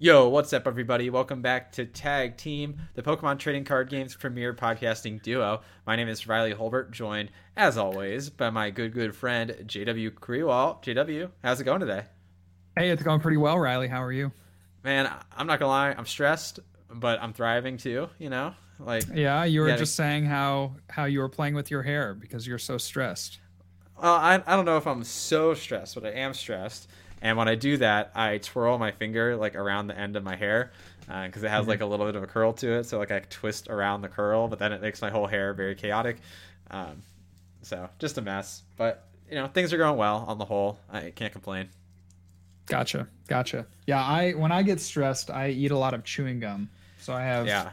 Yo, what's up, everybody? Welcome back to Tag Team, the Pokemon Trading Card Games premier podcasting duo. My name is Riley Holbert, joined, as always, by my good, good friend, JW Kriewall. JW, how's it going today? Hey, it's going pretty well, Riley. How are you? Man, I'm not gonna lie, I'm stressed, but I'm thriving too, you know? Like Yeah, you were just saying how how you were playing with your hair because you're so stressed. Well, I, I don't know if I'm so stressed, but I am stressed. And when I do that, I twirl my finger like around the end of my hair because uh, it has mm-hmm. like a little bit of a curl to it. So like I twist around the curl, but then it makes my whole hair very chaotic. Um, so just a mess. But you know things are going well on the whole. I can't complain. Gotcha, gotcha. Yeah, I when I get stressed, I eat a lot of chewing gum. So I have. Yeah.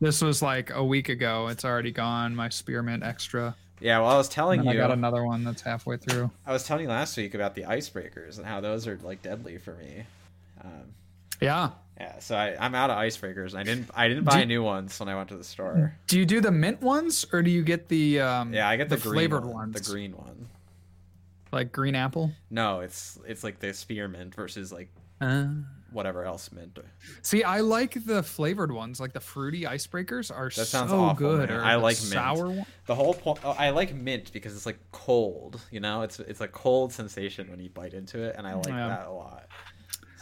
This was like a week ago. It's already gone. My spearmint extra. Yeah, well, I was telling you. I got another one that's halfway through. I was telling you last week about the icebreakers and how those are like deadly for me. Um, yeah. Yeah, so I, I'm out of icebreakers. I didn't. I didn't buy do, new ones when I went to the store. Do you do the mint ones or do you get the? Um, yeah, I get the, the flavored one, ones. The green one. Like green apple. No, it's it's like the spearmint versus like uh, whatever else mint. See, I like the flavored ones, like the fruity icebreakers are that sounds so awful, good. Or I like sour mint. One. The whole point. Oh, I like mint because it's like cold. You know, it's it's a cold sensation when you bite into it, and I like yeah. that a lot.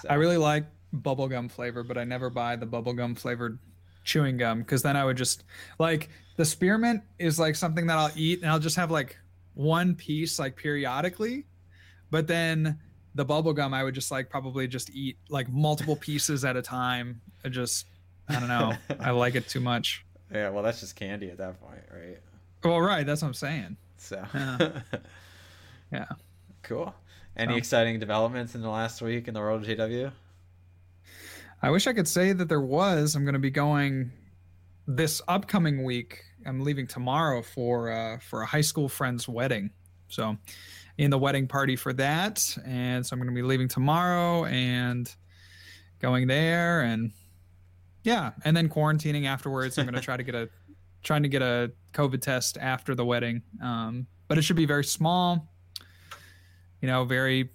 So. I really like bubblegum flavor, but I never buy the bubblegum flavored chewing gum because then I would just like the spearmint is like something that I'll eat and I'll just have like one piece like periodically, but then the bubble gum I would just like probably just eat like multiple pieces at a time. I just I don't know. I like it too much. Yeah, well that's just candy at that point, right? Well, right, that's what I'm saying. So yeah. yeah. Cool. Any exciting developments in the last week in the world of JW? I wish I could say that there was. I'm going to be going this upcoming week. I'm leaving tomorrow for uh, for a high school friend's wedding. So in the wedding party for that. And so I'm going to be leaving tomorrow and going there and yeah, and then quarantining afterwards. I'm going to try to get a trying to get a COVID test after the wedding. Um, but it should be very small. You know, very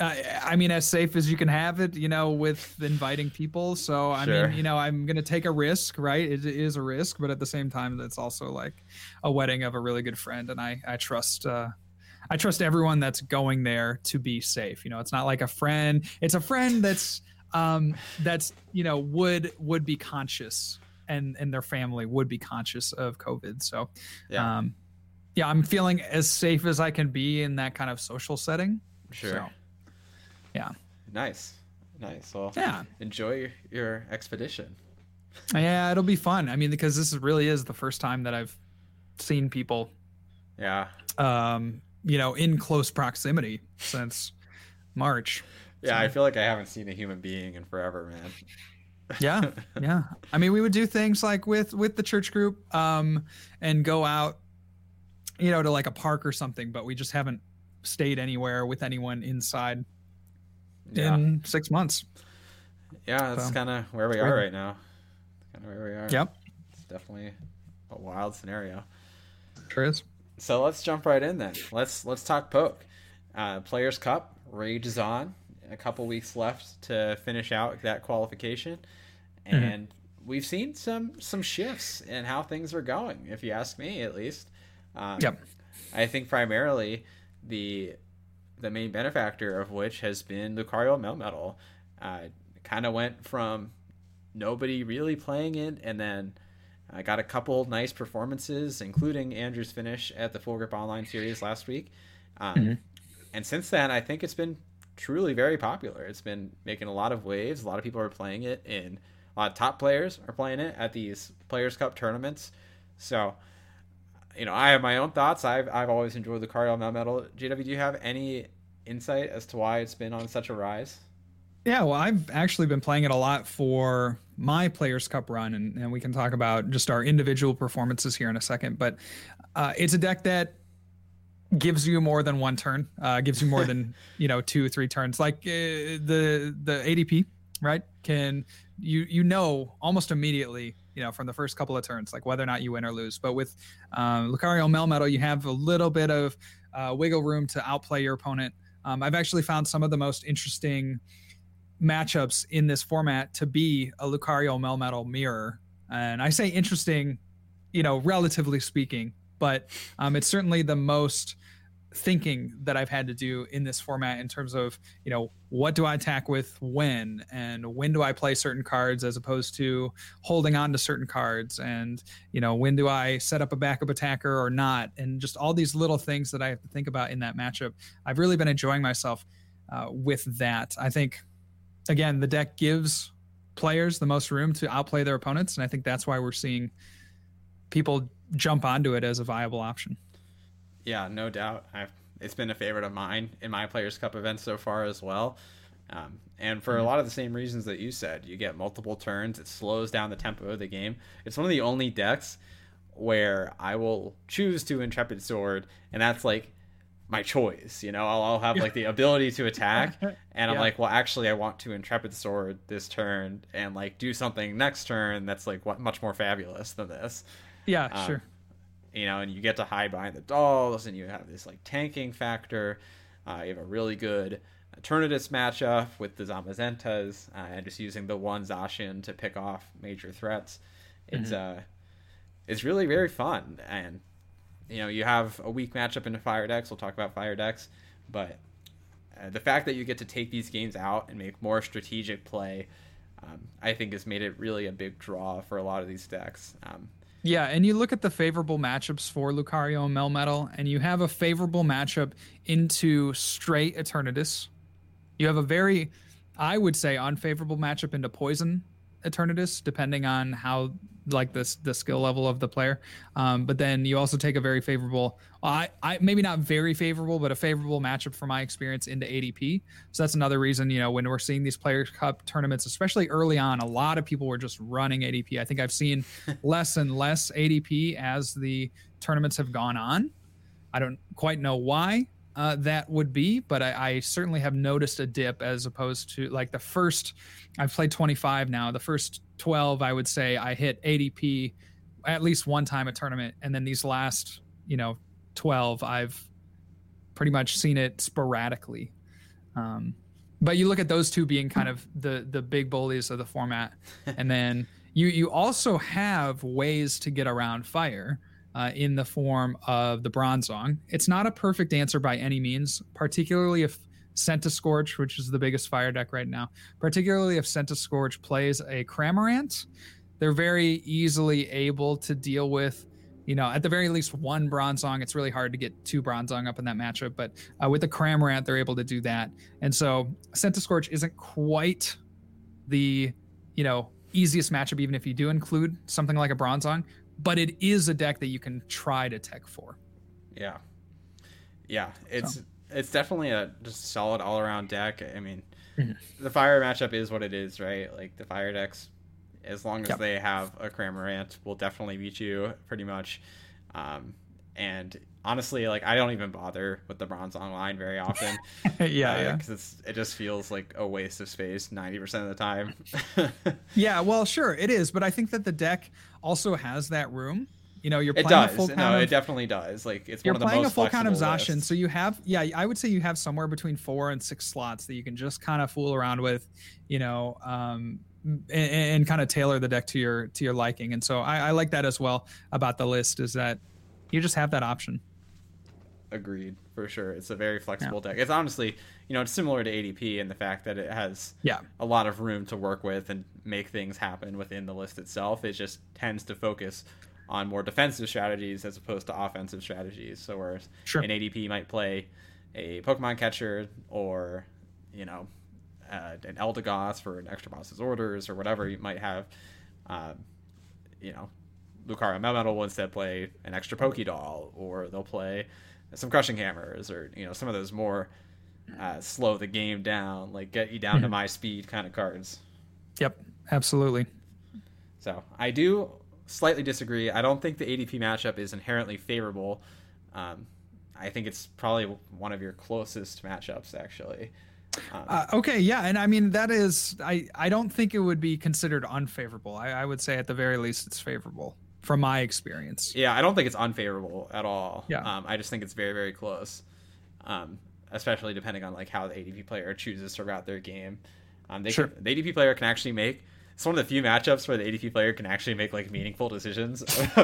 I mean, as safe as you can have it, you know, with inviting people. So, I sure. mean, you know, I'm going to take a risk, right? It is a risk, but at the same time, it's also like a wedding of a really good friend. And I, I trust, uh, I trust everyone that's going there to be safe. You know, it's not like a friend. It's a friend that's um that's, you know, would would be conscious and and their family would be conscious of COVID. So yeah. um yeah, I'm feeling as safe as I can be in that kind of social setting. Sure. So, yeah. Nice. Nice. Well, yeah. Enjoy your, your expedition. Yeah, it'll be fun. I mean, because this really is the first time that I've seen people. Yeah. Um, you know, in close proximity since March. Yeah, so. I feel like I haven't seen a human being in forever, man. yeah, yeah. I mean, we would do things like with with the church group, um, and go out, you know, to like a park or something. But we just haven't stayed anywhere with anyone inside yeah. in six months. Yeah, that's so, kind of where we are right now. Kind of where we are. Yep. It's definitely a wild scenario. Sure is so let's jump right in then. Let's let's talk poke. Uh, Players Cup rages on. A couple weeks left to finish out that qualification, mm-hmm. and mm-hmm. we've seen some some shifts in how things are going. If you ask me, at least. Um, yep. I think primarily the the main benefactor of which has been Lucario Melmetal. Uh, kind of went from nobody really playing it, and then I got a couple nice performances, including Andrew's finish at the Full Grip Online series last week. Um, mm-hmm. And since then, I think it's been truly very popular. It's been making a lot of waves. A lot of people are playing it and a lot of top players are playing it at these Players Cup tournaments. So, you know, I have my own thoughts. I've I've always enjoyed the Lucario Melmetal. JW, do you have any insight as to why it's been on such a rise? Yeah, well, I've actually been playing it a lot for my Players Cup run, and, and we can talk about just our individual performances here in a second. But uh, it's a deck that gives you more than one turn, uh, gives you more than you know two, three turns. Like uh, the the ADP, right? Can you you know almost immediately, you know, from the first couple of turns, like whether or not you win or lose. But with um, Lucario Melmetal, you have a little bit of uh, wiggle room to outplay your opponent. Um, I've actually found some of the most interesting matchups in this format to be a Lucario Melmetal mirror. And I say interesting, you know, relatively speaking, but um, it's certainly the most thinking that I've had to do in this format in terms of, you know, what do I attack with when and when do I play certain cards as opposed to holding on to certain cards and, you know, when do I set up a backup attacker or not and just all these little things that I have to think about in that matchup. I've really been enjoying myself uh, with that. I think again, the deck gives players the most room to outplay their opponents and I think that's why we're seeing people jump onto it as a viable option. Yeah, no doubt. I've, it's been a favorite of mine in my Players Cup events so far as well. Um, and for a mm-hmm. lot of the same reasons that you said, you get multiple turns. It slows down the tempo of the game. It's one of the only decks where I will choose to Intrepid Sword, and that's like my choice. You know, I'll, I'll have like the ability to attack, and I'm like, well, actually, I want to Intrepid Sword this turn and like do something next turn that's like what, much more fabulous than this. Yeah, um, sure you know, and you get to hide behind the dolls, and you have this like tanking factor. Uh, you have a really good Eternatus matchup with the Zamazentas, uh, and just using the one Zacian to pick off major threats. It's mm-hmm. uh, it's really very fun, and you know, you have a weak matchup into fire decks. We'll talk about fire decks, but uh, the fact that you get to take these games out and make more strategic play, um, I think has made it really a big draw for a lot of these decks. Um, yeah, and you look at the favorable matchups for Lucario and Melmetal, and you have a favorable matchup into straight Eternatus. You have a very, I would say, unfavorable matchup into Poison Eternatus, depending on how like this the skill level of the player. Um, but then you also take a very favorable, I, I maybe not very favorable, but a favorable matchup for my experience into ADP. So that's another reason, you know, when we're seeing these Players Cup tournaments, especially early on, a lot of people were just running ADP. I think I've seen less and less ADP as the tournaments have gone on. I don't quite know why uh, that would be, but I, I, certainly have noticed a dip as opposed to like the first. I've played 25 now. The first 12, I would say, I hit ADP at least one time a tournament, and then these last, you know, 12, I've pretty much seen it sporadically. Um, but you look at those two being kind of the the big bullies of the format, and then you you also have ways to get around fire uh, in the form of the Bronzong. It's not a perfect answer by any means, particularly if Centiskorch, which is the biggest fire deck right now, particularly if Centiskorch plays a Cramorant, they're very easily able to deal with, you know, at the very least one Bronzong. It's really hard to get two Bronzong up in that matchup, but uh, with the Cramorant, they're able to do that. And so Centiskorch isn't quite the, you know, easiest matchup, even if you do include something like a Bronzong, but it is a deck that you can try to tech for. Yeah, yeah, it's so. it's definitely a just solid all around deck. I mean, mm-hmm. the fire matchup is what it is, right? Like the fire decks, as long as yep. they have a Cramorant, will definitely beat you pretty much. Um, and honestly, like I don't even bother with the Bronzong very often. yeah, uh, yeah, because it's it just feels like a waste of space ninety percent of the time. yeah, well, sure it is, but I think that the deck also has that room. You know, you're playing it does. a full count. No, of, it definitely does. Like it's you're one of the playing most a full count of Zacian, so you have yeah, I would say you have somewhere between four and six slots that you can just kind of fool around with. You know, um, and, and, kind of tailor the deck to your to your liking. And so I, I like that as well about the list is that you just have that option. Agreed, for sure. It's a very flexible yeah. deck. It's honestly, you know, it's similar to ADP in the fact that it has yeah. a lot of room to work with and make things happen within the list itself. It just tends to focus on more defensive strategies as opposed to offensive strategies. So whereas sure. an ADP might play a Pokemon catcher or, you know, uh, an Eldegoss for an extra boss's orders or whatever you might have, uh, you know, Lucario Melmetal will instead play an extra Pokédoll or they'll play some crushing hammers or you know some of those more uh, slow the game down, like get you down to mm-hmm. my speed kind of cards. Yep, absolutely. So I do slightly disagree. I don't think the ADP matchup is inherently favorable. Um, I think it's probably one of your closest matchups, actually. Um, uh, okay, yeah, and I mean that is I I don't think it would be considered unfavorable. I, I would say at the very least it's favorable from my experience. Yeah, I don't think it's unfavorable at all. Yeah. Um, I just think it's very, very close. Um, especially depending on like how the ADP player chooses to route their game. Um, they Sure. can, the ADP player can actually make. It's one of the few matchups where the ADP player can actually make like meaningful decisions.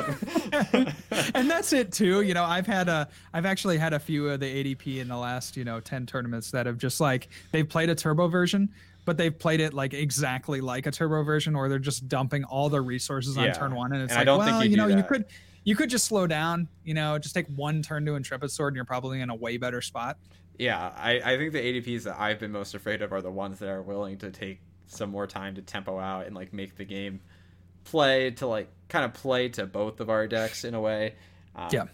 and that's it too. You know, I've had a, I've actually had a few of the ADP in the last, you know, ten tournaments that have just like they've played a turbo version, but they've played it like exactly like a turbo version, or they're just dumping all their resources on Yeah. turn one, and it's And I like, don't think well, you you do know, you could, you could just slow down. You know, just take one turn to Intrepid Sword, and you're probably in a way better spot. yeah, I, I think the ADPs that I've been most afraid of are the ones that are willing to take some more time to tempo out and like make the game play to like kind of play to both of our decks in a way. Um, Yeah.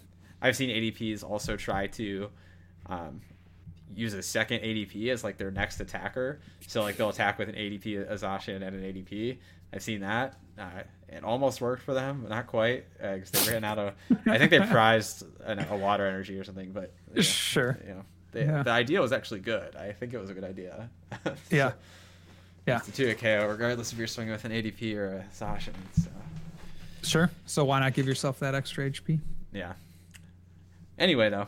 I've seen ADPs also try to um, use a second ADP as like their next attacker. So like they'll attack with an ADP a Zacian and an ADP. I've seen that. Uh, it almost worked for them, but not quite because they ran out of. I think they prized an, a water energy or something, but know, Sure. you know, they, Yeah. the idea was actually good. I think it was a good idea. Yeah. Yeah. It's a two KO, regardless if you're swinging with an ADP or a Zacian. So Sure. So why not give yourself that extra HP? yeah. Anyway, though,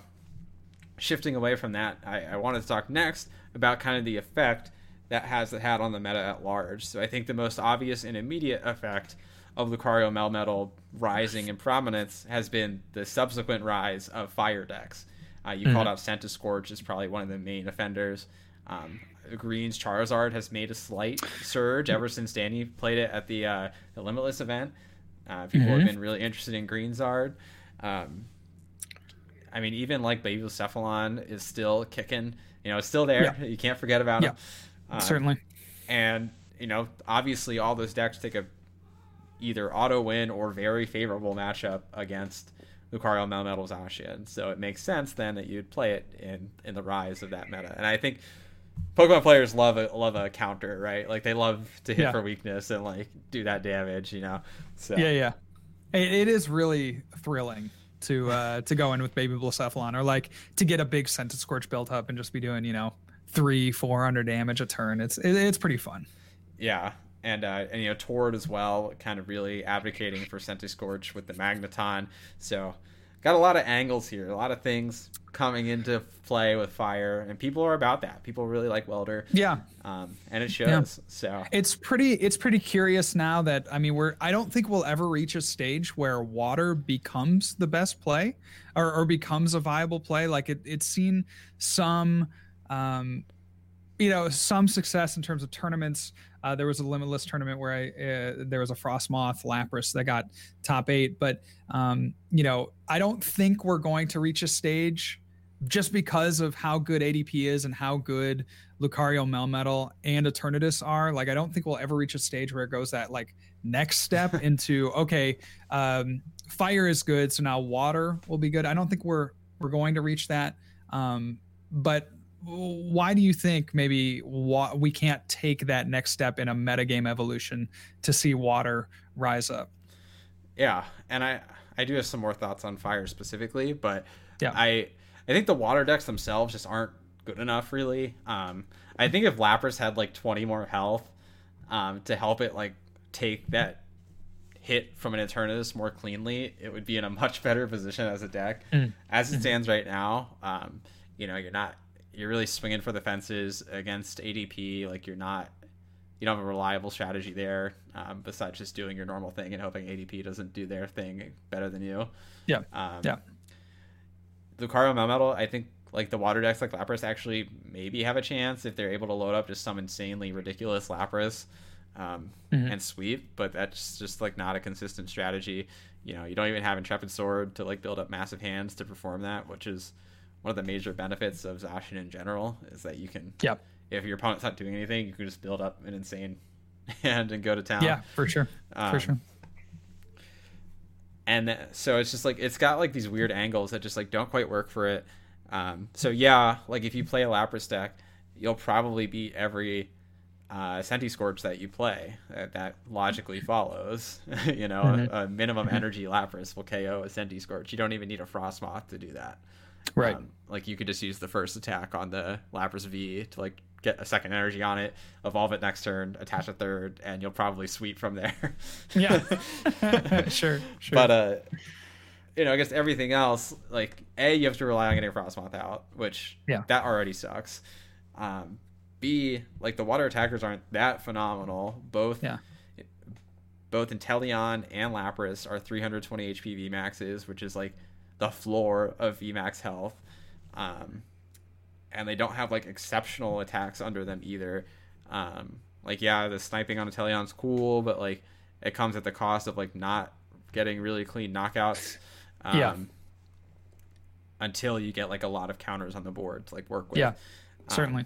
shifting away from that, I, I wanted to talk next about kind of the effect that has had on the meta at large. So I think the most obvious and immediate effect of Lucario Melmetal rising in prominence has been the subsequent rise of fire decks. Uh, you called out Centiskorch is probably one of the main offenders. Um, Green's Charizard has made a slight surge ever since Danny played it at the, uh, the Limitless event. Uh, people have been really interested in Greenzard. Um, I mean, even like Baby Blacephalon is still kicking. You know, it's still there. Yeah. You can't forget about Yeah. him. Uh, Certainly. And you know, obviously, all those decks take a either auto win or very favorable matchup against Lucario Melmetal Zacian. So it makes sense then that you'd play it in in the rise of that meta. And I think Pokemon players love a love a counter, right? Like they love to hit Yeah. for weakness and like do that damage, you know. So Yeah, yeah. It, it is really thrilling to uh, to go in with Baby Blacephalon or like to get a big Centiskorch built up and just be doing you know three four hundred damage a turn. It's it, it's pretty fun. Yeah, and uh, and you know Tord as well, kind of really advocating for Centiskorch with the Magneton. So got a lot of angles here, a lot of things coming into play with fire, and people are about that. People really like Welder, Yeah, um, and it shows. So it's pretty it's pretty curious now that I mean we're I don't think we'll ever reach a stage where water becomes the best play or, or becomes a viable play. Like it it's seen some um you know some success in terms of tournaments. Uh, there was a limitless tournament where I uh, there was a Frostmoth Lapras that got top eight, but um, you know I don't think we're going to reach a stage just because of how good ADP is and how good Lucario Melmetal and Eternatus are. Like I don't think we'll ever reach a stage where it goes that like next step into okay, um, fire is good, so now water will be good. I don't think we're we're going to reach that. Um, but why do you think maybe wa- we can't take that next step in a metagame evolution to see water rise up? yeah, and I I do have some more thoughts on fire specifically, but Yeah. I I think the water decks themselves just aren't good enough really. Um, I think if Lapras had like 20 more health um, to help it like take that hit from an Eternatus more cleanly, it would be in a much better position as a deck. Mm. As it stands right now, um, you know, you're not you're really swinging for the fences against ADP. Like you're not you don't have a reliable strategy there um, besides just doing your normal thing and hoping ADP doesn't do their thing better than you. Yeah. Um, Yeah. Lucario Melmetal, I think like the water decks like Lapras actually maybe have a chance if they're able to load up just some insanely ridiculous Lapras um, Mhm. and sweep, but that's just like not a consistent strategy. You know, you don't even have Intrepid Sword to like build up massive hands to perform that, which is one of the major benefits of Zacian in general is that you can Yep. if your opponent's not doing anything, you can just build up an insane hand and go to town. Yeah, for sure. for Um, sure. and so it's just like it's got like these weird angles that just like don't quite work for it. Um, so yeah, like if you play a Lapras deck, you'll probably beat every uh, Centiskorch that you play. That, that logically follows. you know, Mhm. a, a minimum energy Lapras will KO a Centiskorch. You don't even need a Frostmoth to do that. Right. Um, like you could just use the first attack on the Lapras V to like get a second energy on it, evolve it next turn, attach a third, and you'll probably sweep from there. Yeah. sure. Sure. But uh, you know, I guess everything else, like a, you have to rely on getting Frostmoth out, which Yeah. that already sucks. Um, B, like the water attackers aren't that phenomenal. Both Yeah. both Inteleon and Lapras are 320 HP VMAXs, which is like the floor of VMAX health. Um, and they don't have like exceptional attacks under them either. Um, like yeah, the sniping on Inteleon's cool, but like it comes at the cost of like not getting really clean knockouts. Um, Yeah. Until you get like a lot of counters on the board to like work with. Yeah, certainly.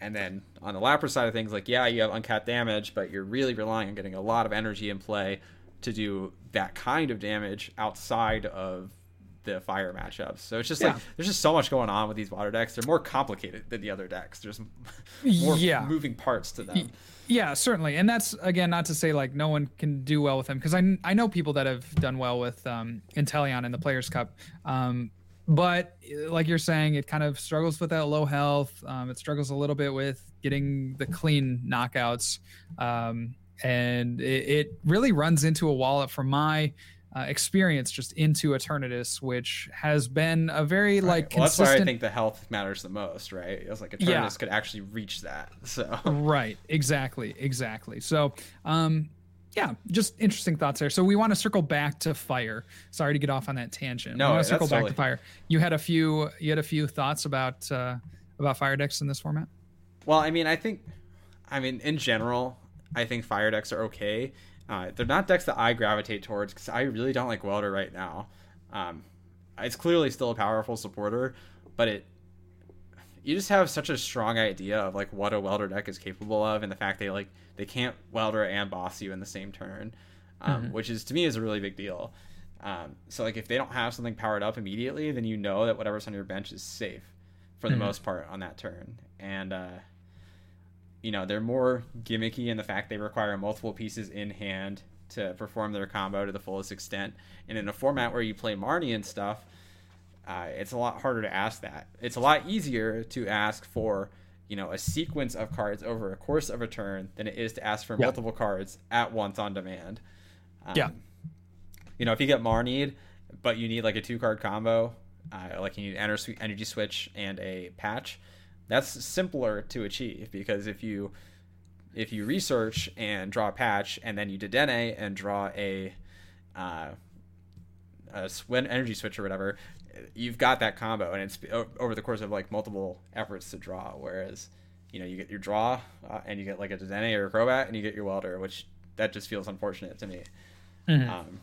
And then on the Lapras side of things, like yeah, you have uncapped damage, but you're really relying on getting a lot of energy in play to do that kind of damage outside of the fire matchups. So it's just like there's just so much going on with these water decks. They're more complicated than the other decks. There's more Yeah. moving parts to them. Yeah, certainly, and that's again not to say like no one can do well with them because I I know people that have done well with um, Inteleon in the Players Cup, um, but uh, like you're saying, it kind of struggles with that low health. Um, it struggles a little bit with getting the clean knockouts, um, and it, it really runs into a wallet from my. Uh, experience just into Eternatus, which has been a very like well, that's why I think the health matters the most, right? It was like Eternatus Yeah. could actually reach that. So. Right. Exactly. Exactly. So um yeah just interesting thoughts there. So we want to circle back to fire. Sorry to get off on that tangent. No, we want to circle back totally- to fire. You had a few you had a few thoughts about uh about fire decks in this format? Well, I mean, I think, I mean, in general, I think fire decks are okay. Uh, they're not decks that I gravitate towards because I really don't like Welder right now. Um, it's clearly still a powerful supporter, but it, you just have such a strong idea of like what a Welder deck is capable of, and the fact they like they can't Welder and boss you in the same turn, um, which is to me is a really big deal. Um, so like if they don't have something powered up immediately, then you know that whatever's on your bench is safe for the Mhm. most part on that turn. And uh, you know they're more gimmicky in the fact they require multiple pieces in hand to perform their combo to the fullest extent. And in a format where you play Marnie and stuff, uh, it's a lot harder to ask that. It's a lot easier to ask for you know a sequence of cards over a course of a turn than it is to ask for Yeah. multiple cards at once on demand. Um, Yeah. You know, if you get Marnied, but you need like a two card combo, uh, like you need energy switch and a patch, that's simpler to achieve because if you if you research and draw a patch and then you dedenne and draw a uh, a energy switch or whatever, you've got that combo and it's over the course of like multiple efforts to draw. Whereas, you know, you get your draw uh, and you get like a dedenne or a crobat and you get your welder, which that just feels unfortunate to me. Mhm. Um,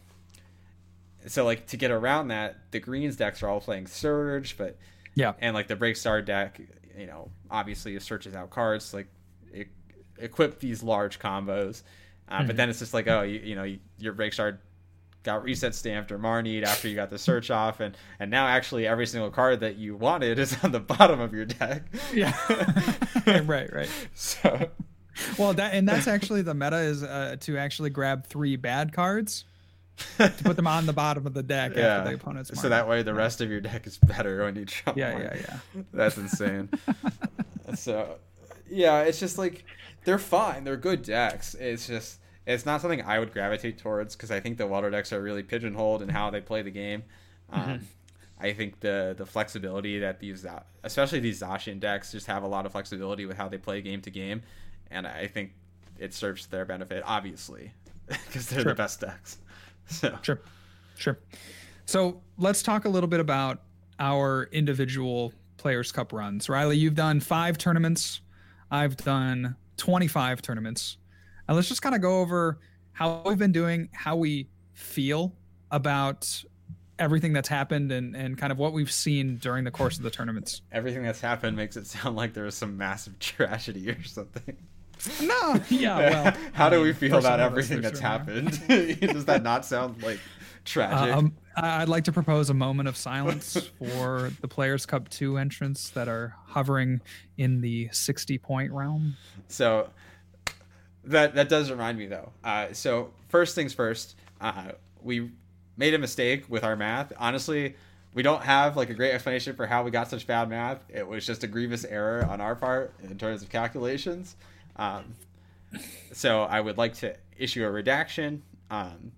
so like to get around that, the greens decks are all playing surge, but yeah and like the break star deck, you know, obviously it searches out cards like it, equip these large combos, uh, Mm-hmm. but then it's just like oh you, you know you, your break star got reset stamped or Marnied after you got the search off, and and now actually every single card that you wanted is on the bottom of your deck. yeah right right So well that and that's actually the meta is uh, to actually grab three bad cards to put them on the bottom of the deck yeah, after the opponent's so that way the rest of your deck is better when you draw. yeah one. yeah yeah That's insane. so, yeah, it's just like they're fine. They're good decks. It's just it's not something I would gravitate towards because I think the water decks are really pigeonholed in how they play the game. Um, I think the the flexibility that these, especially these Zacian decks, just have a lot of flexibility with how they play game to game, and I think it serves their benefit, obviously, because they're Sure. the best decks. So, Sure. Sure. So let's talk a little bit about our individual Players Cup runs. Riley, you've done five tournaments. I've done 25 tournaments. And let's just kind of go over how we've been doing, how we feel about everything that's happened and, and kind of what we've seen during the course of the tournaments. everything that's happened makes it sound like there was some massive tragedy or something. No, yeah, well. how I do mean, we feel about everything that's certainly happened? Does that not sound like tragic? Uh, um, I- I'd like to propose a moment of silence for the Players Cup 2 entrants that are hovering in the 60 point realm. so that that does remind me though. Uh, so first things first, uh, we made a mistake with our math. Honestly, we don't have like a great explanation for how we got such bad math. It was just a grievous error on our part in terms of calculations. Um, so I would like to issue a redaction. Um,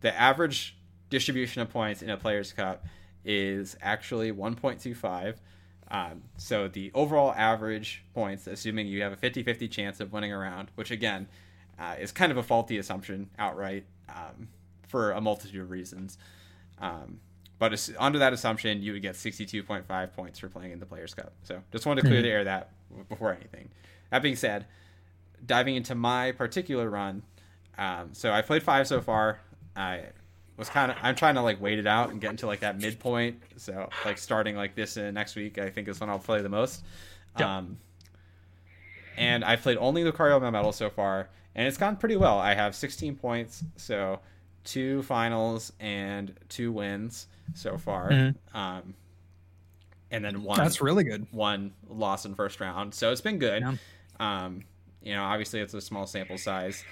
the average distribution of points in a player's cup is actually 1.25. Um, so the overall average points, assuming you have a 50-50 chance of winning a round, which again uh, is kind of a faulty assumption outright um, for a multitude of reasons. Um, but under that assumption, you would get 62.5 points for playing in the Players Cup. So just wanted to clear mm-hmm. the air that before anything. That being said, diving into my particular run, um, so I played five so far. I was kind of I'm trying to like wait it out and get into like that midpoint. So like starting like this in next week, I think is when I'll play the most. Um, and I've played only Lucario Melmetal so far, and it's gone pretty well. I have 16 points, so two finals and two wins so far. Mm-hmm. Um, and then one that's really good. One loss in first round, so it's been good. Yeah. Um, you know, obviously it's a small sample size.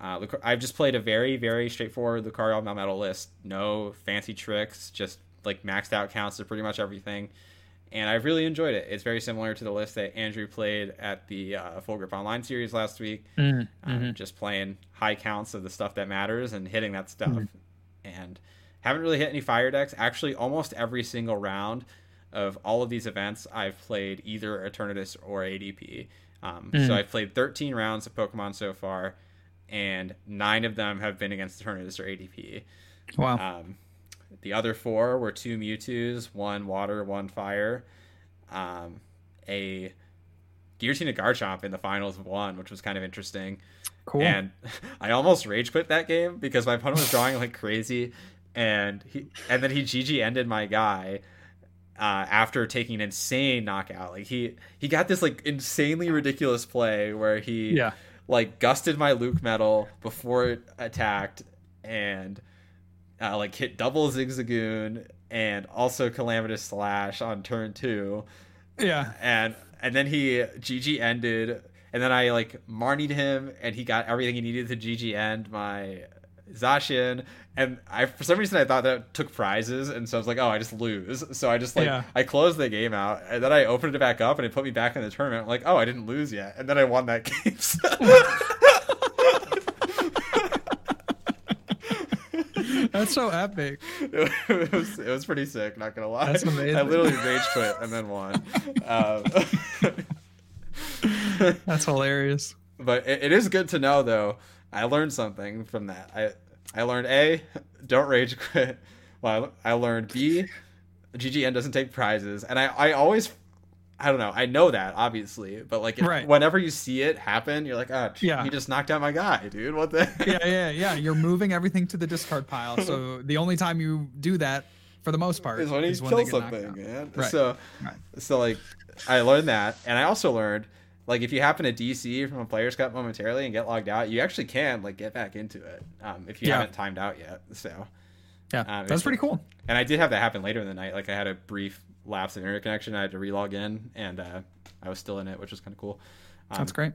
Uh, I've just played a very, very straightforward Lucario Melmetal list. No fancy tricks, just like maxed out counts of pretty much everything. And I've really enjoyed it. It's very similar to the list that Andrew played at the uh, Full Grip Online series last week. Mm-hmm. Um, mm-hmm. Just playing high counts of the stuff that matters and hitting that stuff. Mm-hmm. And haven't really hit any fire decks. Actually, almost every single round of all of these events, I've played either Eternatus or ADP. Um, So mm. I've played 13 rounds of Pokemon so far and nine of them have been against Eternatus or ADP. Wow. Um, the other four were two Mewtwo's, one water, one fire. Um, a Giratina Garchomp in the finals of one, which was kind of interesting. Cool. And I almost rage quit that game because my opponent was drawing like crazy, and he and then he GG ended my guy uh, after taking an insane knockout. Like he he got this like insanely ridiculous play where he yeah like gusted my Luke metal before it attacked and uh, like hit double Zigzagoon and also Calamitous Slash on turn two. Yeah. And and then he GG ended and then I like marnied him and he got everything he needed to GG end my Zacian, and I for some reason I thought that took prizes, and so I was like, oh, I just lose. So I just like yeah. I closed the game out, and then I opened it back up, and it put me back in the tournament. I'm like, oh, I didn't lose yet, and then I won that game. That's so epic. It was, it was pretty sick. Not gonna lie. That's amazing. I literally rage quit and then won. Um, That's hilarious. But it, it is good to know though I learned something from that. I I learned a don't rage quit. Well, I learned b GGN doesn't take prizes, and I I always I don't know. I know that obviously, but like right. whenever you see it happen, you're like, oh, yeah, he just knocked out my guy, dude. What the? yeah, yeah, yeah. You're moving everything to the discard pile. So the only time you do that, for the most part, is when he kills something, man. Right. So, right. so like, I learned that, and I also learned like if you happen to DC from a players cup momentarily and get logged out, you actually can like get back into it um, if you yeah. haven't timed out yet. So yeah, um, that's pretty cool. And I did have that happen later in the night. Like I had a brief lapse in internet connection. I had to relog in, and uh, I was still in it, which was kind of cool. Um, that's great.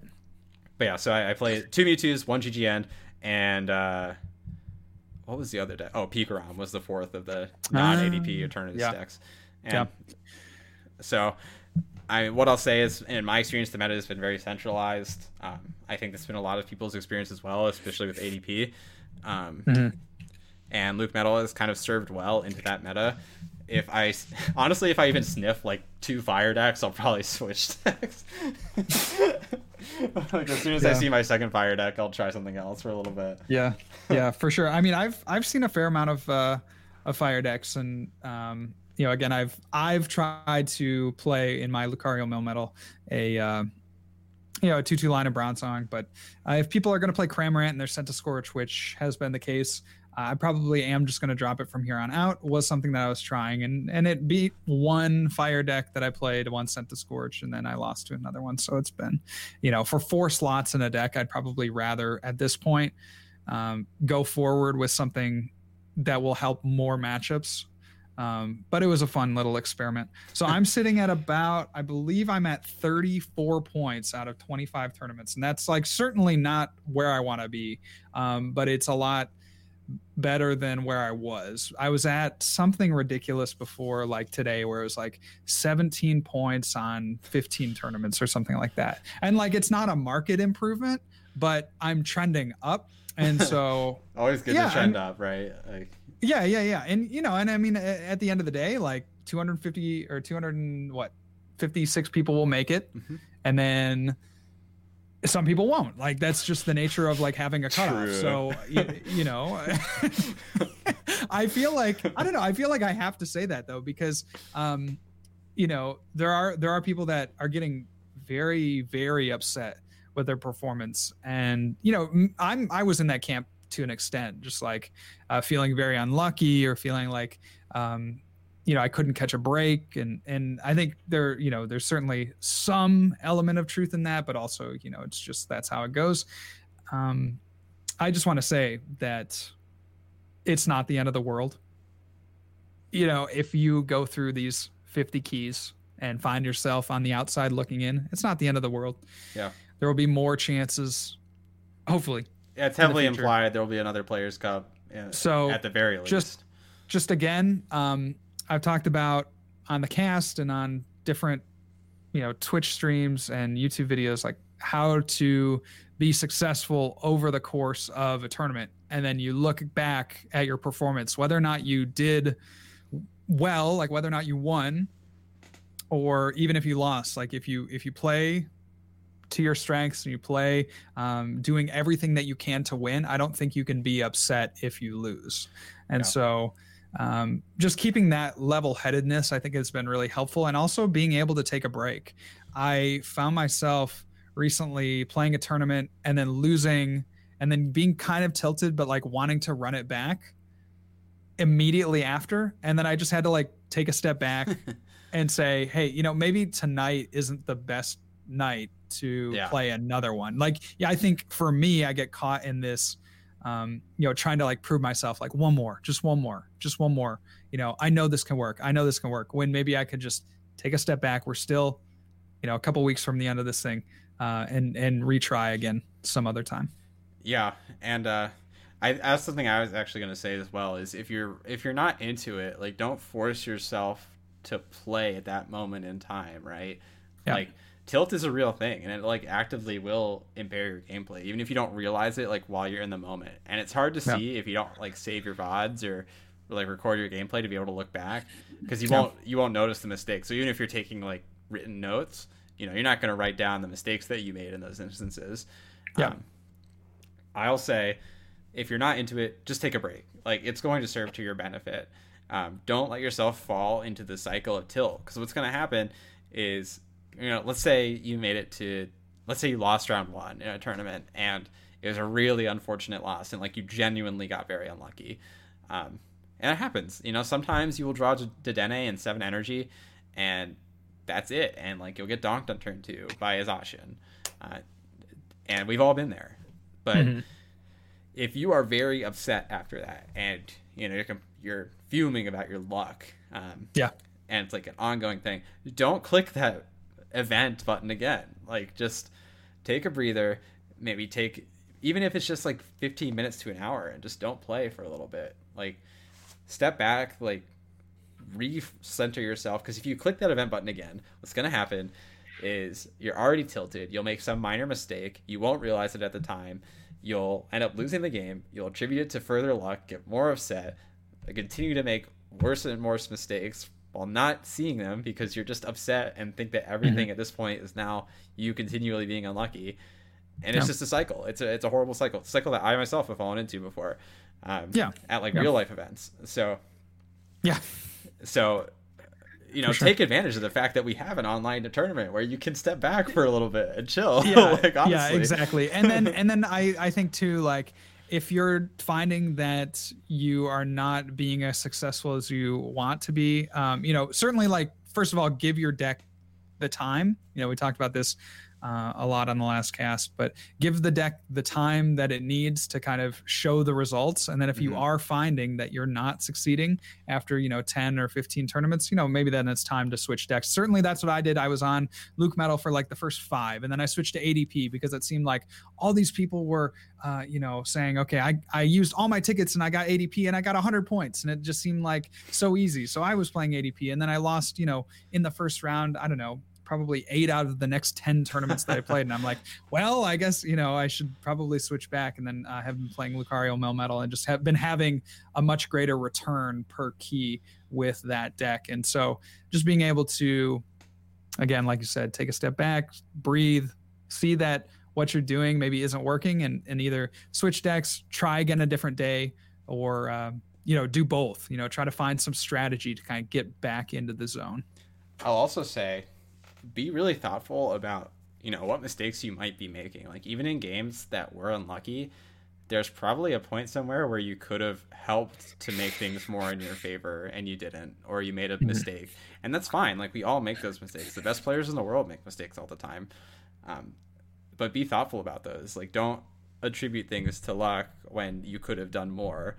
But yeah, so I, I played two Mewtwo's, one GGN, and uh, what was the other deck? Oh, Pikarom was the fourth of the non ADP uh, Eternatus yeah. decks. And yeah. So I what I'll say is, in my experience, the meta has been very centralized. Um, I think that's been a lot of people's experience as well, especially with ADP. Um, mm-hmm. And Luke Metal has kind of served well into that meta. If I honestly, if I even sniff like two fire decks, I'll probably switch decks. like as soon as yeah. I see my second fire deck, I'll try something else for a little bit. Yeah, yeah, for sure. I mean, I've I've seen a fair amount of uh, of fire decks, and um, you know, again, I've I've tried to play in my Lucario Melmetal a uh, you know a two-two line of Bronzong, but uh, if people are going to play Cramorant and they're Centiskorch, which has been the case, I probably am just going to drop it from here on out. Was something that I was trying, and and it beat one fire deck that I played, one Centiskorch, and then I lost to another one. So it's been, you know, for four slots in a deck, I'd probably rather at this point um, go forward with something that will help more matchups um, but it was a fun little experiment. So I'm sitting at about, I believe I'm at 34 points out of 25 tournaments. And that's like certainly not where I want to be, um, but it's a lot better than where I was. I was at something ridiculous before, like today, where it was like 17 points on 15 tournaments or something like that. And like it's not a market improvement, but I'm trending up. And so always good yeah, to trend I'm, up, right? Like yeah, yeah, yeah. And you know, and I mean, at the end of the day, like 250 or 200 and what 56 people will make it, mm-hmm. and then some people won't. Like that's just the nature of like having a cutoff. True. So you, you know, I feel like I don't know. I feel like I have to say that though because um, you know there are there are people that are getting very very upset with their performance, and you know I'm I was in that camp to an extent, just like uh, feeling very unlucky or feeling like um, you know I couldn't catch a break, and and I think there you know there's certainly some element of truth in that, but also you know it's just that's how it goes. Um, I just want to say that it's not the end of the world. You know, if you go through these 50 keys and find yourself on the outside looking in, it's not the end of the world. Yeah. There will be more chances, hopefully. It's heavily implied there will be another Players' Cup. Uh, so at the very least. Just, just again, um, I've talked about on the cast and on different, you know, Twitch streams and YouTube videos, like how to be successful over the course of a tournament. And then you look back at your performance, whether or not you did well, like whether or not you won, or even if you lost, like if you if you play to your strengths and you play um, doing everything that you can to win, I don't think you can be upset if you lose. And yeah. so um, just keeping that level headedness, I think has been really helpful. And also being able to take a break. I found myself recently playing a tournament and then losing and then being kind of tilted, but like wanting to run it back immediately after. And then I just had to like take a step back and say, hey, you know, maybe tonight isn't the best night to yeah. play another one. Like, yeah, I think for me, I get caught in this, um, you know, trying to like prove myself, like one more, just one more, just one more. You know, I know this can work. I know this can work. When maybe I could just take a step back. We're still, you know, a couple weeks from the end of this thing, uh, and and retry again some other time. Yeah, and uh, I that's something I was actually going to say as well. Is if you're if you're not into it, like don't force yourself to play at that moment in time, right? Yeah. Like tilt is a real thing and it like actively will impair your gameplay even if you don't realize it like while you're in the moment. And it's hard to yeah. see if you don't like save your vods or, or like record your gameplay to be able to look back because you yeah. won't you won't notice the mistakes. So even if you're taking like written notes you know you're not going to write down the mistakes that you made in those instances. Yeah. Um, i'll say if you're not into it just take a break. Like it's going to serve to your benefit. Um, don't let yourself fall into the cycle of tilt because what's going to happen is you know, let's say you made it to, let's say you lost round one in a tournament and it was a really unfortunate loss and like you genuinely got very unlucky. Um, and it happens, you know, sometimes you will draw to Dedenne and seven energy and that's it. And like you'll get donked on turn two by Zacian. Uh, and we've all been there. But mm-hmm. if you are very upset after that and, you know, you're, you're fuming about your luck. Um, yeah. And it's like an ongoing thing. Don't click that event button again. Like just take a breather, maybe take even if it's just like 15 minutes to an hour and just don't play for a little bit. Like step back, like recenter yourself because if you click that event button again, what's going to happen is you're already tilted. You'll make some minor mistake. You won't realize it at the time. You'll end up losing the game. You'll attribute it to further luck, get more upset, continue to make worse and worse mistakes while not seeing them because you're just upset and think that everything mm-hmm. at this point is now you continually being unlucky and it's just a cycle it's a it's a horrible cycle it's a cycle that i myself have fallen into before um, yeah at like yeah. real life events so yeah so you know, sure. take advantage of the fact that we have an online tournament where you can step back for a little bit and chill. Yeah, like, yeah, exactly. And then, and then I, I think too, like if you're finding that you are not being as successful as you want to be, um, you know, certainly like first of all, give your deck the time. You know, we talked about this uh, a lot on the last cast, but give the deck the time that it needs to kind of show the results. And then if you mm-hmm. are finding that you're not succeeding after, you know, 10 or 15 tournaments, you know, maybe then it's time to switch decks. Certainly that's what I did. I was on Luke Metal for like the first five, and then I switched to ADP because it seemed like all these people were, uh, you know, saying, okay, I, I used all my tickets and I got ADP and I got 100 points. And it just seemed like so easy. So I was playing ADP and then I lost, you know, in the first round, I don't know, probably eight out of the next 10 tournaments that I played. And I'm like, well, I guess, you know, I should probably switch back. And then I uh, have been playing Lucario Melmetal and just have been having a much greater return per key with that deck. And so just being able to again, like you said, take a step back, breathe, see that what you're doing maybe isn't working, and and either switch decks, try again a different day, or uh, you know do both. You know, try to find some strategy to kind of get back into the zone. I'll also say, be really thoughtful about you know what mistakes you might be making. Like even in games that were unlucky, there's probably a point somewhere where you could have helped to make things more in your favor and you didn't or you made a mm-hmm. mistake. And that's fine. Like we all make those mistakes. The best players in the world make mistakes all the time. Um, but be thoughtful about those. Like don't attribute things to luck when you could have done more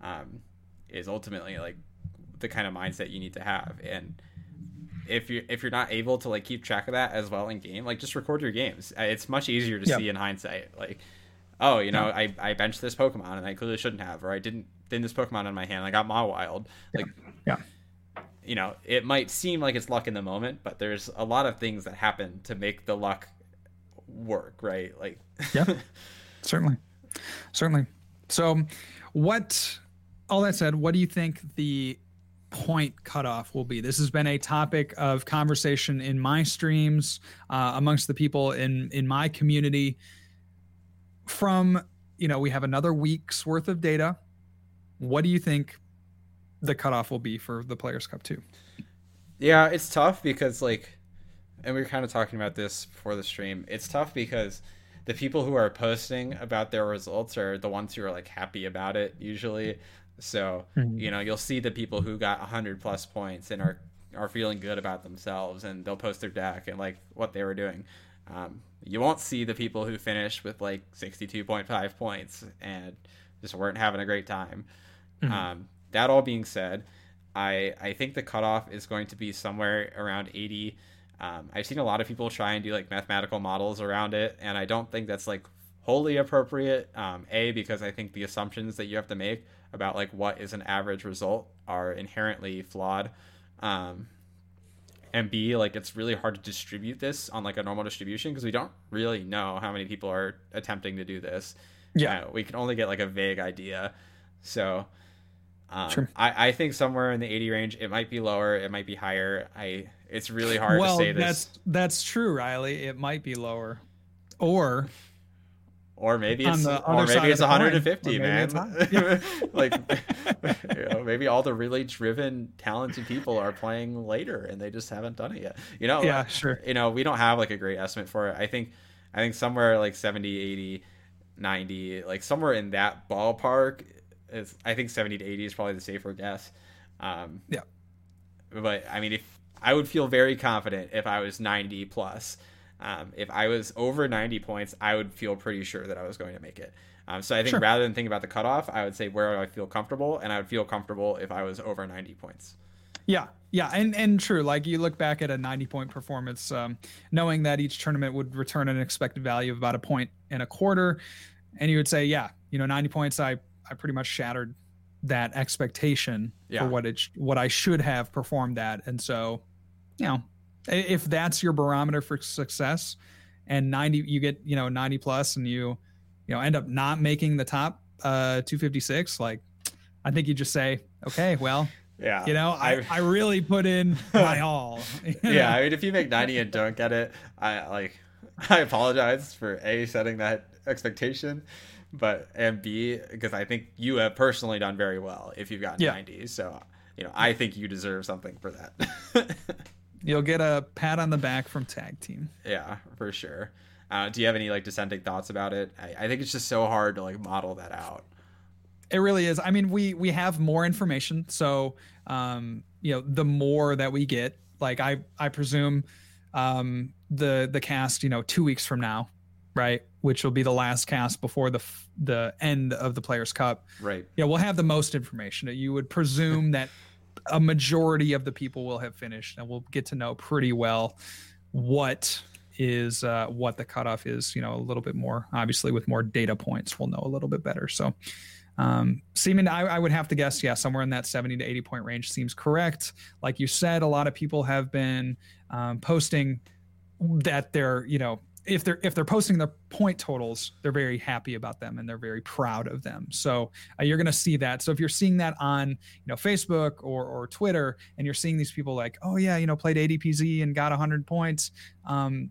um, is ultimately like the kind of mindset you need to have. And if you're if you're not able to like keep track of that as well in game like just record your games uh, it's much easier to see in hindsight like oh, you know, yeah. I, I benched this Pokemon and I clearly shouldn't have, or I didn't didn't this Pokemon in my hand. I got Mawile. Like, yeah. You know, it might seem like it's luck in the moment, but there's a lot of things that happen to make the luck work, right? Like, yeah, certainly, certainly. So, what? All that said, what do you think the point cutoff will be. This has been a topic of conversation in my streams uh, amongst the people in in my community. From you know we have another week's worth of data. What do you think the cutoff will be for the players cup 2 yeah it's tough because like and we were kind of talking about this before the stream. It's tough because the people who are posting about their results are the ones who are like happy about it usually so mm-hmm. you know you'll see the people who got 100 plus points and are are feeling good about themselves and they'll post their deck and like what they were doing um, you won't see the people who finished with like 62.5 points and just weren't having a great time. Mm-hmm. Um, that all being said, I I think the cutoff is going to be somewhere around 80. Um, I've seen a lot of people try and do like mathematical models around it, and I don't think that's like wholly appropriate. Um, a because I think the assumptions that you have to make about like what is an average result are inherently flawed. Um, and b like it's really hard to distribute this on like a normal distribution because we don't really know how many people are attempting to do this. Yeah. Uh, we can only get like a vague idea. So um, sure. I, I think somewhere in the 80 range it might be lower it might be higher. I it's really hard well, to say this. that's that's true riley. It might be lower. Or or maybe it's or maybe it's 150 man. yeah. like you know, maybe all the really driven talented people are playing later and they just haven't done it yet. You know yeah sure. you know we don't have like a great estimate for it. I think i think somewhere like 70 80 90 like somewhere in that ballpark is i think 70 to 80 is probably the safer guess. Um yeah. but i mean if i would feel very confident if i was 90 plus um, if I was over 90 points, I would feel pretty sure that I was going to make it. Um, so I think sure. rather than thinking about the cutoff, I would say where I feel comfortable, and I would feel comfortable if I was over 90 points. Yeah, yeah, and and true. Like you look back at a 90 point performance, um, knowing that each tournament would return an expected value of about a point and a quarter, and you would say, yeah, you know, 90 points, I I pretty much shattered that expectation yeah. for what it what I should have performed at, and so, you know, if that's your barometer for success and 90 you get you know 90 plus and you you know end up not making the top uh 256 like i think you just say okay well yeah. you know i i really put in my all. Yeah i mean if you make 90 and don't get it i like i apologize for a setting that expectation but and b because i think you have personally done very well if you've got yeah. 90 so you know i think you deserve something for that You'll get a pat on the back from tag team. Yeah, for sure. Uh, do you have any like dissenting thoughts about it? I, I think it's just so hard to like model that out. It really is. I mean, we we have more information, so um, you know, the more that we get, like I I presume um, the the cast, you know, two weeks from now, right, which will be the last cast before the the end of the Players Cup. Right. Yeah, we'll have the most information. You would presume that a majority of the people will have finished, and we'll get to know pretty well what is uh, what the cutoff is. You know, a little bit more. Obviously, with more data points, we'll know a little bit better. So, um, seeming I, I, would have to guess, yeah, somewhere in that 70 to 80 point range seems correct. Like you said, a lot of people have been um, posting that they're you know if they're if they're posting their point totals, they're very happy about them and they're very proud of them. So uh, you're going to see that. So if you're seeing that on you know Facebook or or Twitter, and you're seeing these people like, oh yeah, you know, played ADPZ and got 100 points, um,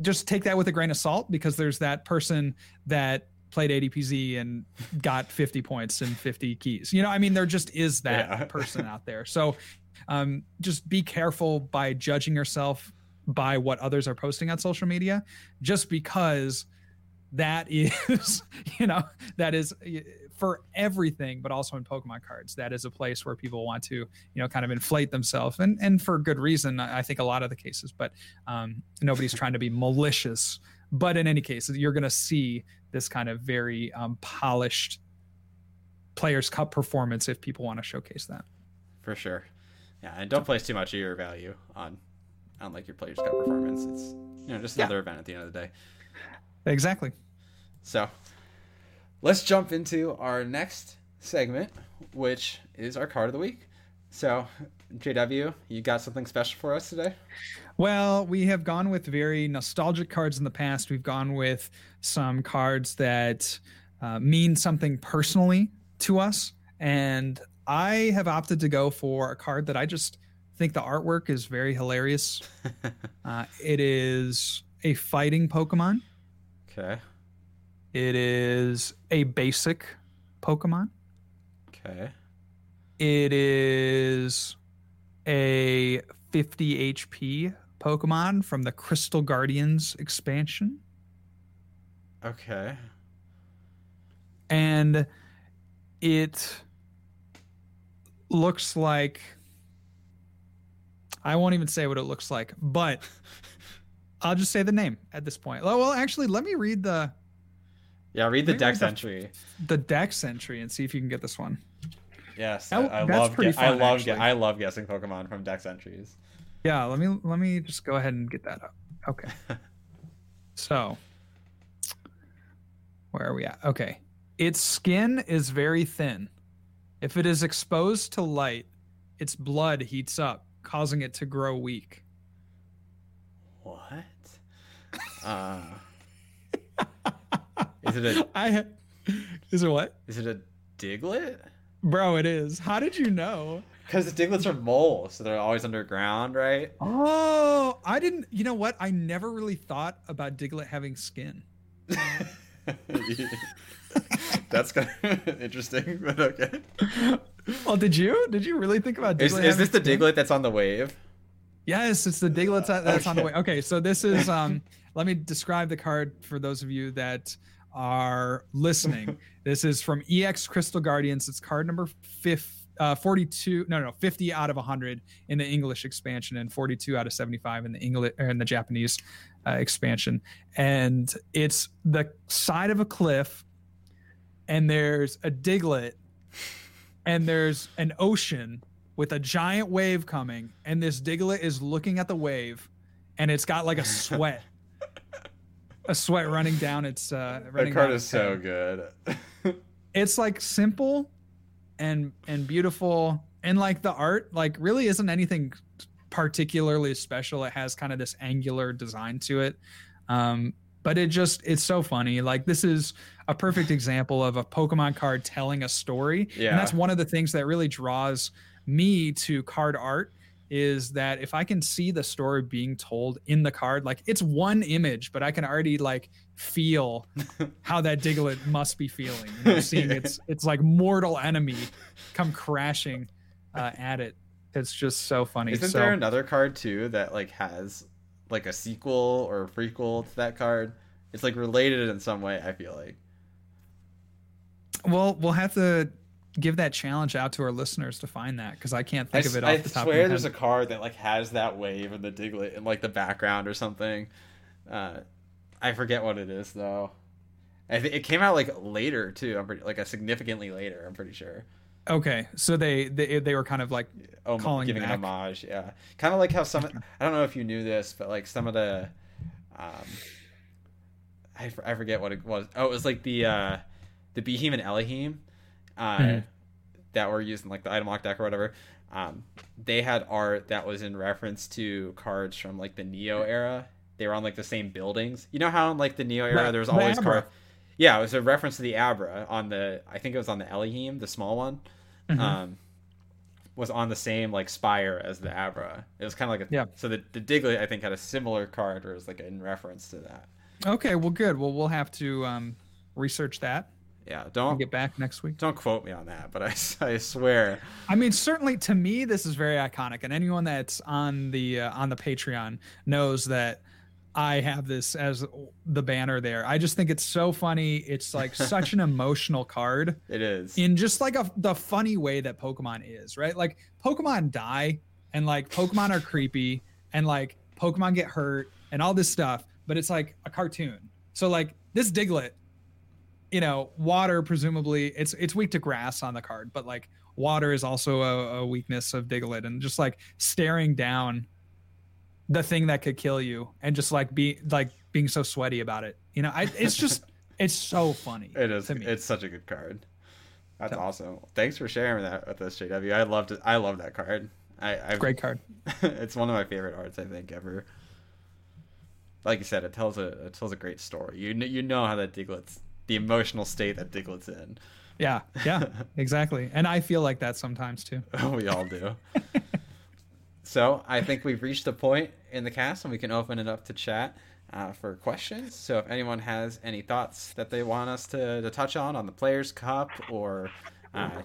just take that with a grain of salt because there's that person that played ADPZ and got 50 points and 50 keys. You know, I mean, there just is that yeah. person out there. So um, just be careful by judging yourself by what others are posting on social media just because that is you know that is for everything but also in pokemon cards that is a place where people want to you know kind of inflate themselves and and for good reason i think a lot of the cases but um, nobody's trying to be malicious but in any case you're going to see this kind of very um, polished players cup performance if people want to showcase that. For sure. Yeah and don't place too much of your value on on like your Players Cup performance. It's you know just another yeah. event at the end of the day. Exactly. So let's jump into our next segment, which is our card of the week. So, JW, you got something special for us today? Well, we have gone with very nostalgic cards in the past. We've gone with some cards that uh, mean something personally to us. And I have opted to go for a card that I just think the artwork is very hilarious. uh, it is a fighting Pokemon. Okay. It is a basic Pokemon. Okay. It is a 50 HP Pokemon from the Crystal Guardians expansion. Okay. And it looks like I won't even say what it looks like, but I'll just say the name at this point. Well, actually, let me read the. Yeah, read the dex entry. The dex entry and see if you can get this one. Yes, that, I, I love. Fun, I love. I love guessing Pokemon from dex entries. Yeah, let me let me just go ahead and get that up. Okay. so, where are we at? Okay, its skin is very thin. If it is exposed to light, its blood heats up causing it to grow weak. What? Uh, is it a? I. Is it what? Is it a Diglett? Bro, it is. How did you know? Because the Digletts are moles, so they're always underground, right? Oh, I didn't. You know what? I never really thought about Diglett having skin. That's kind of interesting, but okay. Well, did you? Did you really think about Diglett? Is, is this the Diglett that's on the wave? Yes, it's the Diglett that's okay. on the wave. Okay, so this is um let me describe the card for those of you that are listening. this is from EX Crystal Guardians. It's card number 50 uh, 42 no no 50 out of 100 in the english expansion and 42 out of 75 in the english in the japanese uh, expansion and it's the side of a cliff and there's a Diglett and there's an ocean with a giant wave coming and this Diglett is looking at the wave and it's got like a sweat. A sweat running down its uh running that card is so good. It's like simple and and beautiful and like the art like really isn't anything particularly special. It has kind of this angular design to it. Um but it just it's so funny. Like this is a perfect example of a pokemon card telling a story. Yeah. and that's one of the things that really draws me to card art is that if i can see the story being told in the card like it's one image but i can already like feel how that Diglett must be feeling you know, seeing its it's like mortal enemy come crashing uh, at it. It's just so funny. Isn't so, there another card too that like has like a sequel or a prequel to that card. It's like related in some way. I feel like. Well, we'll have to give that challenge out to our listeners to find that because I can't think I, of it off I the top. I swear, there's a card that like has that wave and the Diglett in like the background or something. Uh, I forget what it is though. I think it came out like later too. I'm pretty like a significantly later. I'm pretty sure. Okay, so they they, they were kind of like oh, calling giving back. homage, yeah. Kind of like how some I don't know if you knew this, but like some of the, um, I, I forget what it was. Oh, it was like the uh, the Beheeyem and Elgyem, uh, mm-hmm. that were used in like the item lock deck or whatever. Um, they had art that was in reference to cards from like the Neo era they were on like the same buildings. You know how in like the Neo era, The- there was the always Abra. Yeah, it was a reference to the Abra on the. I think it was on the Elgyem, the small one. Mhm. Um, was on the same like spire as the Abra. It was kind of like a Yeah. So the the Diglett I think had a similar card, or was like in reference to that. Okay, well, good. Well, we'll have to um, research that Yeah, don't get back next week. don't quote me on that, but I, I swear. I mean, certainly to me, this is very iconic, and anyone that's on the uh, on the Patreon knows that I have this as the banner there. I just think it's so funny. It's like such an emotional card It is. in just like a the funny way that Pokemon is, right? Like Pokemon die, and like Pokemon are creepy, and like Pokemon get hurt, and all this stuff. But it's like a cartoon. So like this Diglett, you know, water presumably it's it's weak to grass on the card, but like water is also a, a weakness of Diglett, and just like staring down the thing that could kill you, and just like be like being so sweaty about it. You know, I, it's just it's so funny. It is. It's such a good card. That's So- awesome. Thanks for sharing that with us, JW. I loved it. I love that card. I, I Great card. it's one of my favorite arts I think ever. Like you said, it tells a it tells a great story. You kn- you know how that Diglett's the emotional state that Diglett's in. Yeah, yeah, exactly. And I feel like that sometimes too. we all do. So I think we've reached a point in the cast, and we can open it up to chat uh, for questions. So if anyone has any thoughts that they want us to, to touch on on the Players Cup or uh,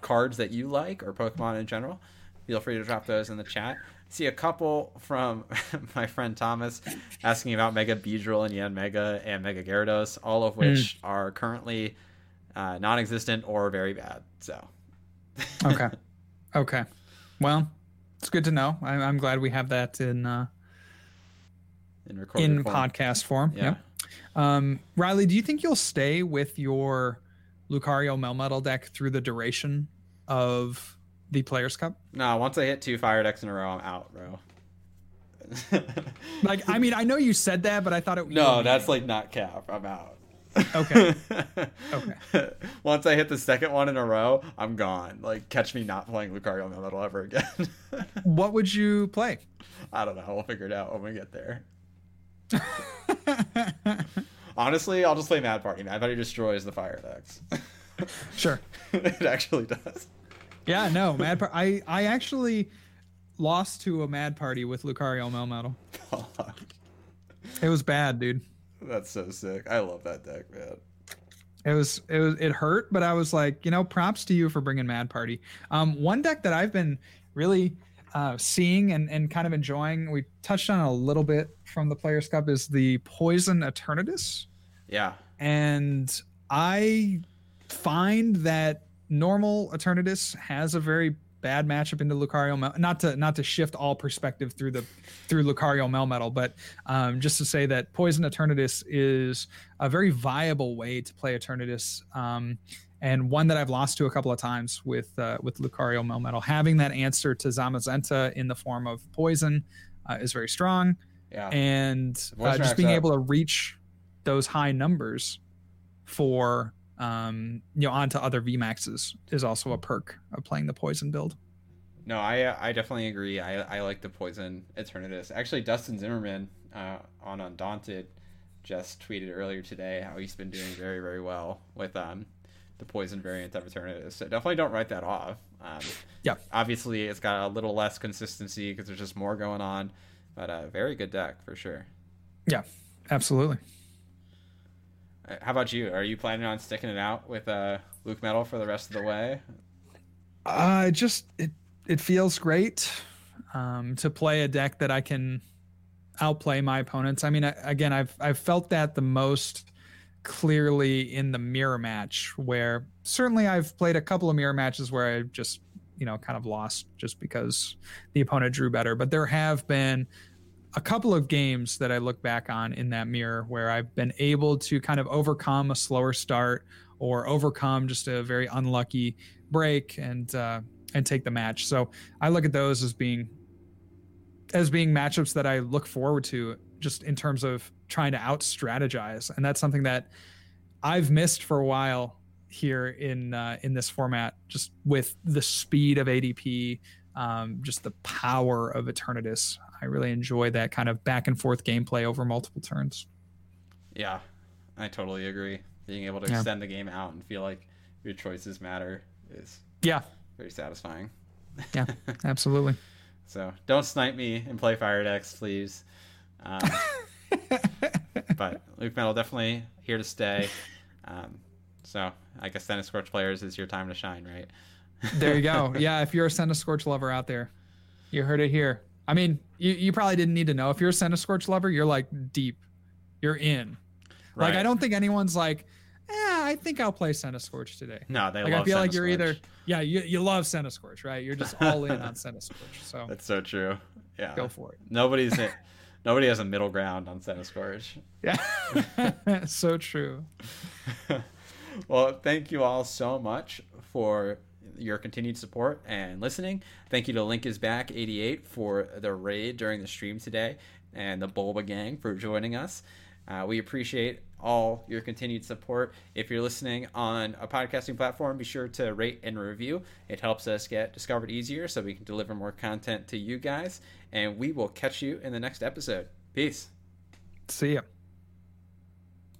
cards that you like or Pokemon in general, feel free to drop those in the chat. See a couple from my friend Thomas asking about Mega Beedrill and Yanmega and Mega Gyarados, all of which are currently uh, non-existent or very bad. So Okay, okay. Well, it's good to know. I'm, I'm glad we have that in uh, in in form. podcast form. Yeah. Yep. Um, Riley, do you think you'll stay with your Lucario Melmetal deck through the duration of the Players Cup? No, once I hit two fire decks in a row, I'm out, bro. Like, I mean, I know you said that, but I thought it. no, that's like not cap. I'm out. Okay. okay. Once I hit the second one in a row, I'm gone. Like, catch me not playing Lucario Metal ever again. What would you play? I don't know. We'll figure it out when we get there. Honestly, I'll just play Mad Party. Mad Party destroys the fire decks. sure. it actually does. Yeah, no, Mad. Party. I I actually lost to a Mad Party with Lucario Melmetal. Fuck. It was bad, dude. That's so sick. I love that deck, man. It was it was it hurt, but I was like, you know, props to you for bringing Mad Party. Um, one deck that I've been really uh, seeing and and kind of enjoying. We touched on a little bit from the Players Cup is the Poison Eternatus, Yeah. and I find that normal Eternatus has a very bad matchup into Lucario. Mel- not to not to shift all perspective through the through Lucario Melmetal, but um, just to say that Poison Eternatus is a very viable way to play Eternatus, um, and one that I've lost to a couple of times with uh, with Lucario Melmetal. Having that answer to Zamazenta in the form of poison uh, is very strong, Yeah. and uh, just being up. able to reach those high numbers for um, you know onto other VMAXs is also a perk of playing the poison build. No, I I definitely agree. I I like the poison Eternatus. Actually, Dustin Zimmerman uh, on Undaunted just tweeted earlier today how he's been doing very very well with um the poison variant of Eternatus. So definitely don't write that off. Um, Yeah. Obviously, it's got a little less consistency because there's just more going on, but a very good deck for sure. Yeah, absolutely. How about you? Are you planning on sticking it out with uh, Luke Metal for the rest of the way? Uh, just it it feels great um, to play a deck that I can outplay my opponents. I mean, I, again, I've I've felt that the most clearly in the mirror match, where certainly I've played a couple of mirror matches where I just you know kind of lost just because the opponent drew better. But there have been a couple of games that I look back on in that mirror where I've been able to kind of overcome a slower start or overcome just a very unlucky break and uh, and take the match. So I look at those as being as being matchups that I look forward to just in terms of trying to out strategize, and that's something that I've missed for a while here in uh, in this format, just with the speed of ADP, um, just the power of Eternatus. I really enjoy that kind of back and forth gameplay over multiple turns. Yeah, I totally agree. Being able to Yeah. extend the game out and feel like your choices matter is Yeah, very satisfying. yeah, absolutely. So don't snipe me and play Fire Decks, please. Um, but Luke Metal definitely here to stay. Um, so I guess Centiskorch players is your time to shine, right? There you go. Yeah, if you're a Centiskorch lover out there, you heard it here. I mean, you, you probably didn't need to know. If you're a Centiskorch lover, you're like deep. You're in. Like I don't think anyone's like, yeah, I think I'll play Centiskorch today. No, they Like I feel like you're either yeah, you, you love Centiskorch, right? You're just all in on Senna Scorch. So That's so true. Yeah. go for it. Nobody's nobody has a middle ground on Centiskorch. Yeah. so true. well, thank you all so much for your continued support and listening. Thank you to Link is Back 88 for the raid during the stream today and the Bulba Gang for joining us. Uh, we appreciate all your continued support. If you're listening on a podcasting platform, be sure to rate and review. It helps us get discovered easier so we can deliver more content to you guys. And we will catch you in the next episode. Peace. See ya.